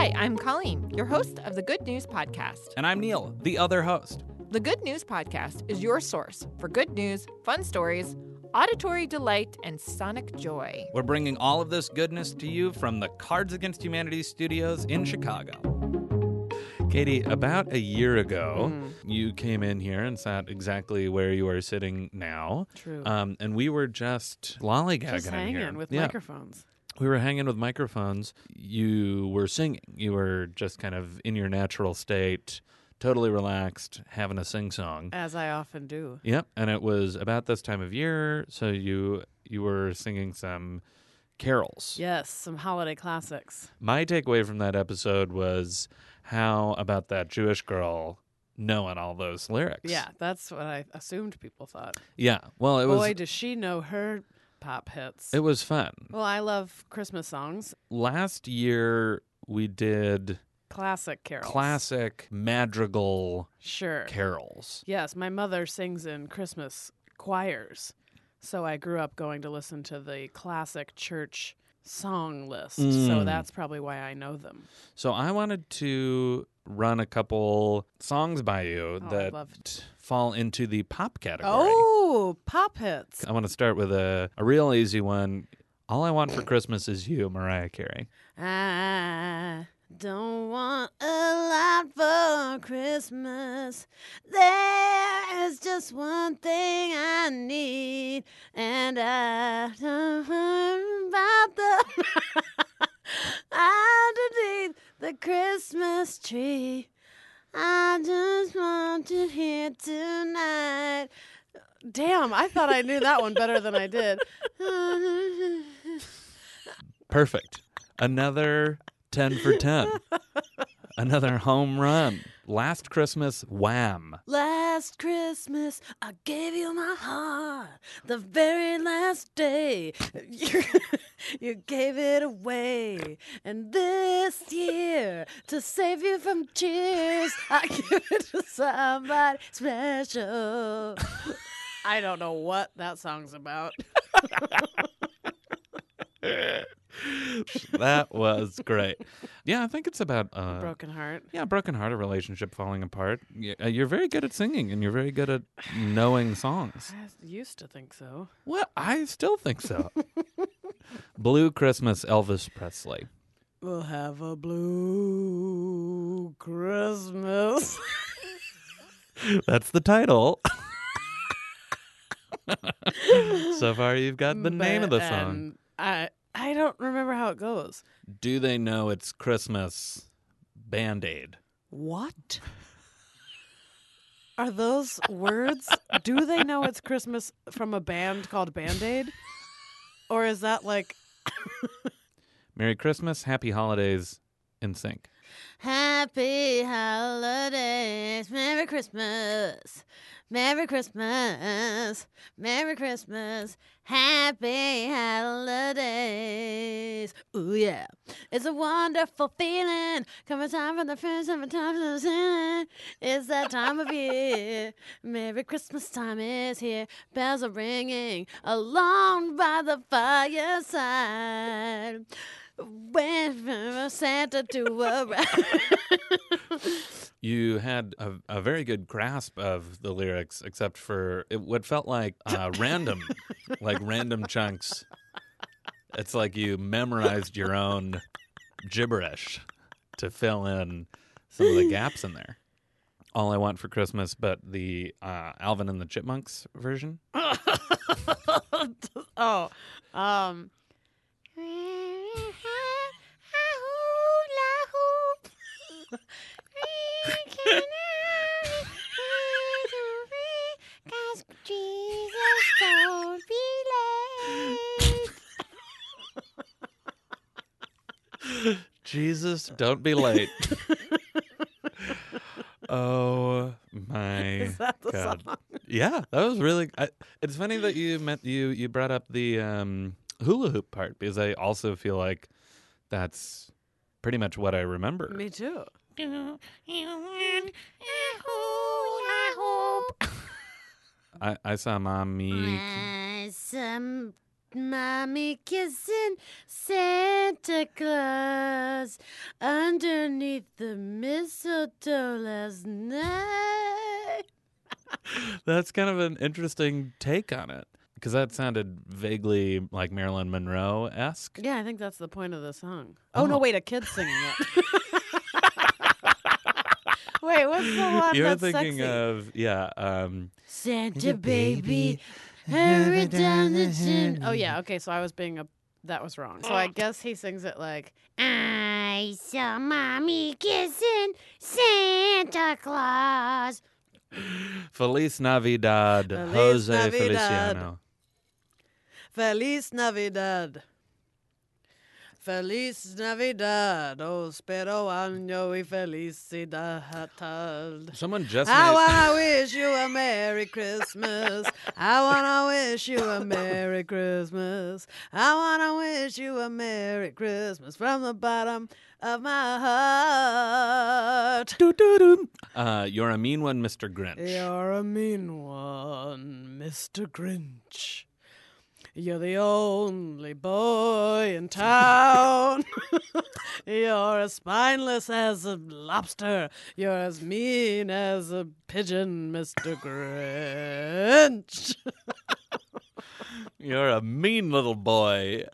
Hi, I'm Colleen, your host of the Good News Podcast. And I'm Neil, the other host. The Good News Podcast is your source for good news, fun stories, auditory delight, and sonic joy. We're bringing all of this goodness to you from the Cards Against Humanity studios in Chicago. Katie, about a year ago, Mm. you came in here and sat exactly where you are sitting now. True. Um, and we were just lollygagging Just in hanging here. with yeah. microphones. We were hanging with microphones. You were singing. You were just kind of in your natural state, totally relaxed, having a sing song. As I often do. Yep, and it was about this time of year, so you you were singing some carols. Yes, some holiday classics. My takeaway from that episode was how about that Jewish girl knowing all those lyrics? Yeah, that's what I assumed people thought. Yeah. Well, it was Boy, does she know her pop hits. it was fun. well, I love Christmas songs, Last year we did classic carols. classic madrigal Sure. carols. yes, my mother sings in Christmas choirs. So I grew up going to listen to the classic church song list. So Mm. that's probably why I know them. So I wanted to run a couple songs by you Oh, that fall into the pop category. Oh, pop hits. I want to start with a, a real easy one. All I Want for Christmas is You, Mariah Carey. I don't want a lot for Christmas. There is just one thing I need, and I the Christmas tree. I just want you here tonight. Damn, I thought I knew that one better than I did. Perfect. Another 10 for 10. Another home run. Last Christmas, wham. Last Christmas, I gave you my heart. The very last day, you, you gave it away. And this year, to save you from tears, I give it to somebody special. I don't know what that song's about. That was great. Yeah, I think it's about uh, Broken heart. yeah, broken heart, a relationship falling apart. Uh, You're very good at singing, and you're very good at knowing songs. I used to think so. Well, I still think so. Blue Christmas, Elvis Presley. We'll have a blue Christmas. That's the title. so far, you've got the name of the song. um, I I don't remember how it goes. Do they know it's Christmas? Band Aid. What? Are those words? Do they know it's Christmas from a band called Band Aid? Or is that like Merry Christmas, Happy Holidays, NSYNC. Happy Holidays, Merry Christmas, Merry Christmas, Merry Christmas, Happy Holidays. Ooh yeah, it's a wonderful feeling. Coming time for the first time time to sing. It's that time of year. Merry Christmas time is here. Bells are ringing along by the fireside. Santa to arrive. You had a, a very good grasp of the lyrics, except for it, what felt like uh, random, like random chunks. It's like you memorized your own gibberish to fill in some of the gaps in there. All I want for Christmas, but the uh, Alvin and the Chipmunks version. oh, um. Jesus, don't be late. oh my Is that the God. song? Yeah, that was really. I, it's funny that you meant you you brought up the um, hula hoop part because I also feel like that's pretty much what I remember. Me too. I, I saw mommy. I some mommy kissing Santa Santa Claus underneath the mistletoe last night. That's kind of an interesting take on it because that sounded vaguely like Marilyn Monroe esque. Yeah, I think that's the point of the song. Oh, no, Oh. wait, a kid's singing it. wait, what's the one You're that's thinking sexy? of yeah, um, Santa baby, hurry down the chimney. Oh yeah, okay. So I was being a. That was wrong. So I guess he sings it like, I saw mommy kissing Santa Claus. Feliz Navidad, Feliz Jose Navidad. Feliciano. Feliz Navidad. Feliz Navidad. Oh, spero año y felicidad. Someone just I wanna wish you a Merry Christmas. I wanna wish you a Merry Christmas. I wanna wish you a Merry Christmas from the bottom of my heart. Uh, you're a mean one, Mr. Grinch. You're a mean one, Mr. Grinch. You're the only boy in town. You're as spineless as a lobster. You're as mean as a pigeon, Mr. Grinch. You're a mean little boy.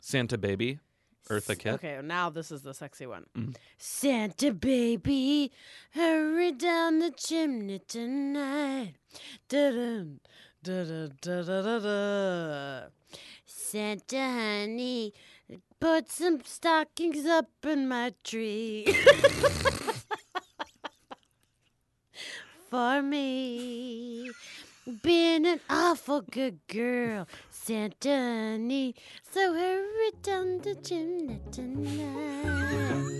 Santa baby, Eartha Kitt. Okay, now this is the sexy one. Mm. Santa baby, hurry down the chimney tonight. Da-dun, da-da, da-da-da-da. Santa honey, put some stockings up in my tree. For me. Been an awful good girl, Santa honey. So hurry down the chimney tonight.